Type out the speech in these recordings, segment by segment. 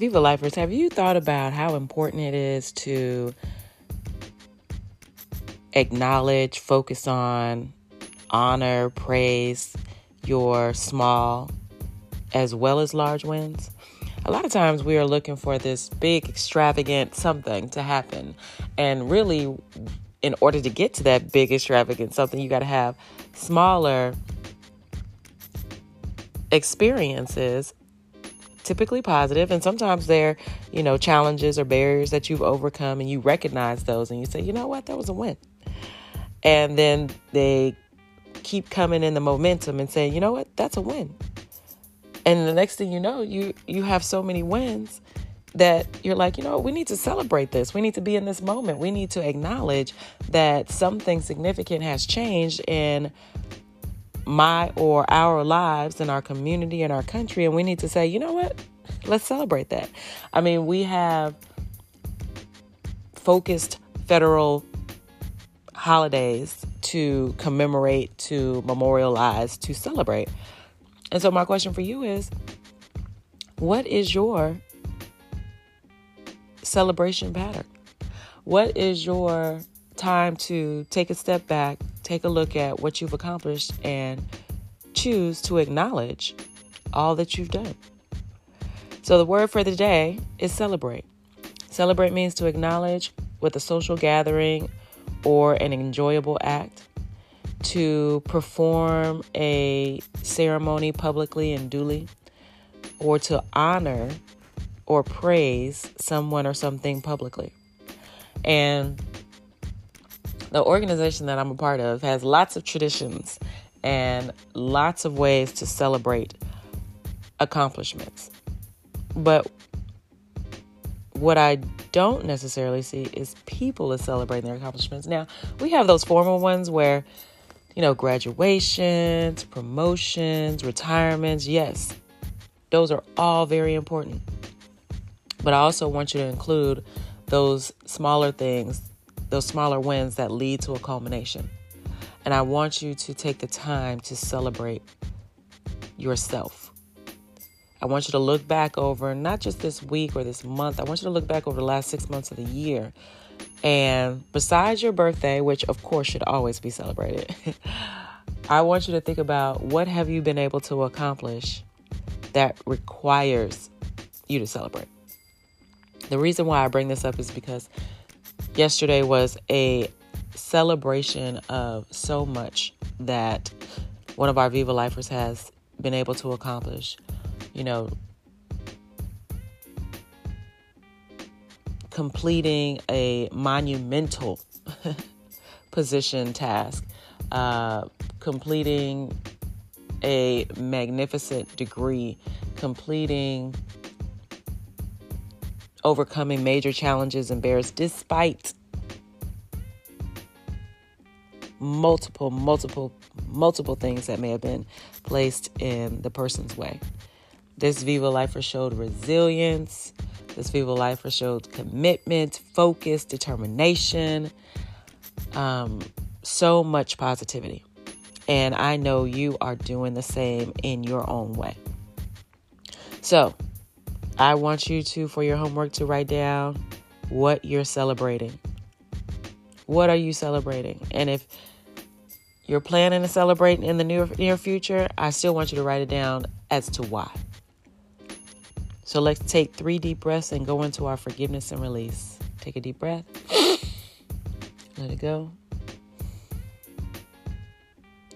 Viva Lifers, have you thought about how important it is to acknowledge, focus on, honor, praise your small as well as large wins? A lot of times we are looking for this big, extravagant something to happen. And really, in order to get to that big, extravagant something, you got to have smaller experiences typically positive and sometimes they're you know challenges or barriers that you've overcome and you recognize those and you say you know what? That was a win. And then they keep coming in the momentum and saying you know what? That's a win. And the next thing you know you you have so many wins that you're like you know we need to celebrate this. We need to be in this moment. We need to acknowledge that something significant has changed in my or our lives in our community and our country and we need to say you know what? Let's celebrate that. I mean we have focused federal holidays to commemorate to memorialize to celebrate. And so my question for you is what is your celebration pattern? What is your time to take a step back take a look at what you've accomplished and choose to acknowledge all that you've done. So, the word for the day is celebrate. Celebrate means to acknowledge with a social gathering or an enjoyable act, to perform a ceremony publicly and duly, or to honor or praise someone or something publicly. And the organization that I'm a part of has lots of traditions and lots of ways to celebrate accomplishments. But what I don't necessarily see is people celebrating their accomplishments. Now, we have those formal ones where, you know, graduations, promotions, retirements, yes, those are all very important. But I also want you to include those smaller things those smaller wins that lead to a culmination. And I want you to take the time to celebrate yourself. I want you to look back over not just this week or this month, I want you to look back over the last six months of the year. And besides your birthday, which of course should always be celebrated, I want you to think about what have you been able to accomplish that requires you to celebrate. The reason why I bring this up is because yesterday was a celebration of so much that one of our Viva Lifers has been able to accomplish. You know, completing a monumental position task, uh, completing a magnificent degree, completing overcoming major challenges and barriers despite multiple, multiple, multiple things that may have been placed in the person's way. This Viva Lifer showed resilience. This Viva Lifer showed commitment, focus, determination, um, so much positivity. And I know you are doing the same in your own way. So, I want you to, for your homework, to write down what you're celebrating. What are you celebrating? And if you're planning to celebrate in the near, near future, I still want you to write it down as to why. So let's take three deep breaths and go into our forgiveness and release. Take a deep breath. Let it go.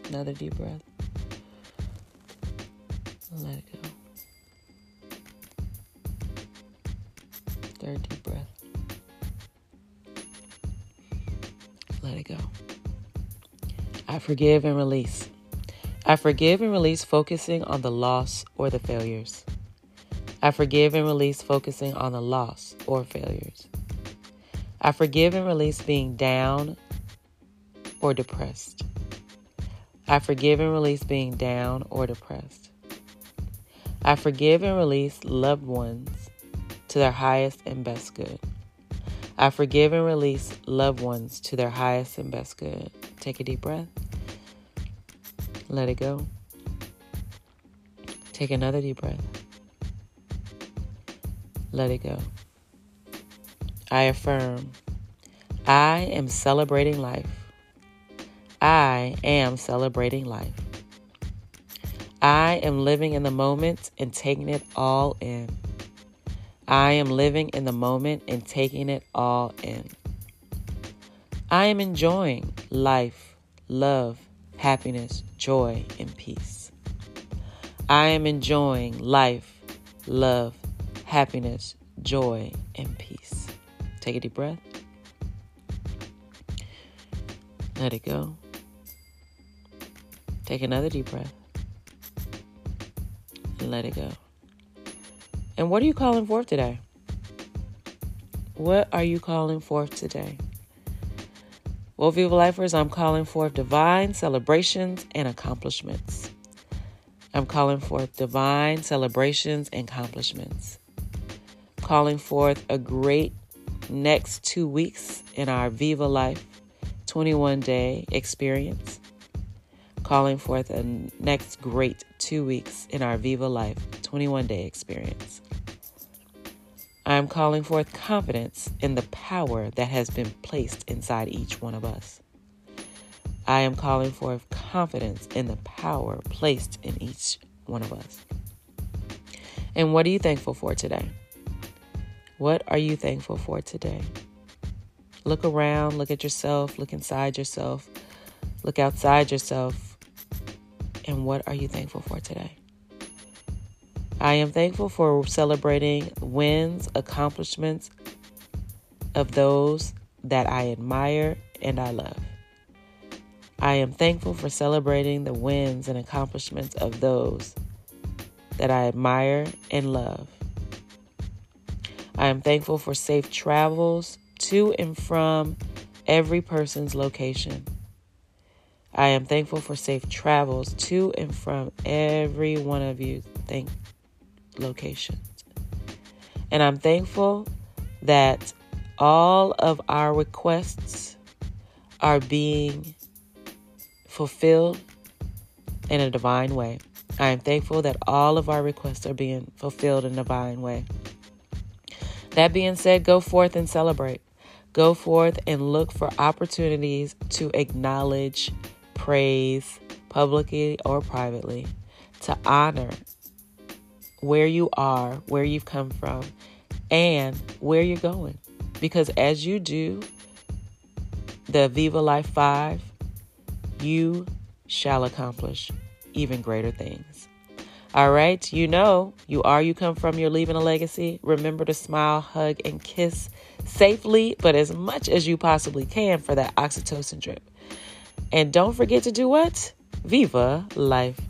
Another deep breath. Let it go. Third deep breath. Let it go. I forgive and release. I forgive and release focusing on the loss or the failures. I forgive and release focusing on the loss or failures. I forgive and release being down or depressed. I forgive and release being down or depressed. I forgive and release loved ones to their highest and best good. I forgive and release loved ones to their highest and best good. Take a deep breath. Let it go. Take another deep breath. Let it go. I affirm I am celebrating life. I am celebrating life. I am living in the moment and taking it all in. I am living in the moment and taking it all in. I am enjoying life, love, happiness, joy, and peace. I am enjoying life, love, happiness, joy, and peace. Take a deep breath. Let it go. Take another deep breath. And let it go. And what are you calling forth today? What are you calling forth today? Well, Viva Lifers, I'm calling forth divine celebrations and accomplishments. I'm calling forth divine celebrations and accomplishments. Calling forth a great next two weeks in our Viva Life 21 day experience, calling forth a next great two weeks in our Viva Life 21 day experience. I am calling forth confidence in the power that has been placed inside each one of us. I am calling forth confidence in the power placed in each one of us. And what are you thankful for today? What are you thankful for today? Look around, look at yourself, look inside yourself, look outside yourself. And what are you thankful for today? I am thankful for celebrating wins, accomplishments of those that I admire and I love. I am thankful for celebrating the wins and accomplishments of those that I admire and love. I am thankful for safe travels to and from every person's location. I am thankful for safe travels to and from every one of you Thank locations. And I'm thankful that all of our requests are being fulfilled in a divine way. I am thankful that all of our requests are being fulfilled in a divine way. That being said, go forth and celebrate. Go forth and look for opportunities to acknowledge, praise, publicly or privately, to honor where you are, where you've come from, and where you're going. Because as you do the Viva Life 5, you shall accomplish even greater things. All right, you know, you are, you come from, you're leaving a legacy. Remember to smile, hug, and kiss safely, but as much as you possibly can for that oxytocin drip. And don't forget to do what? Viva life.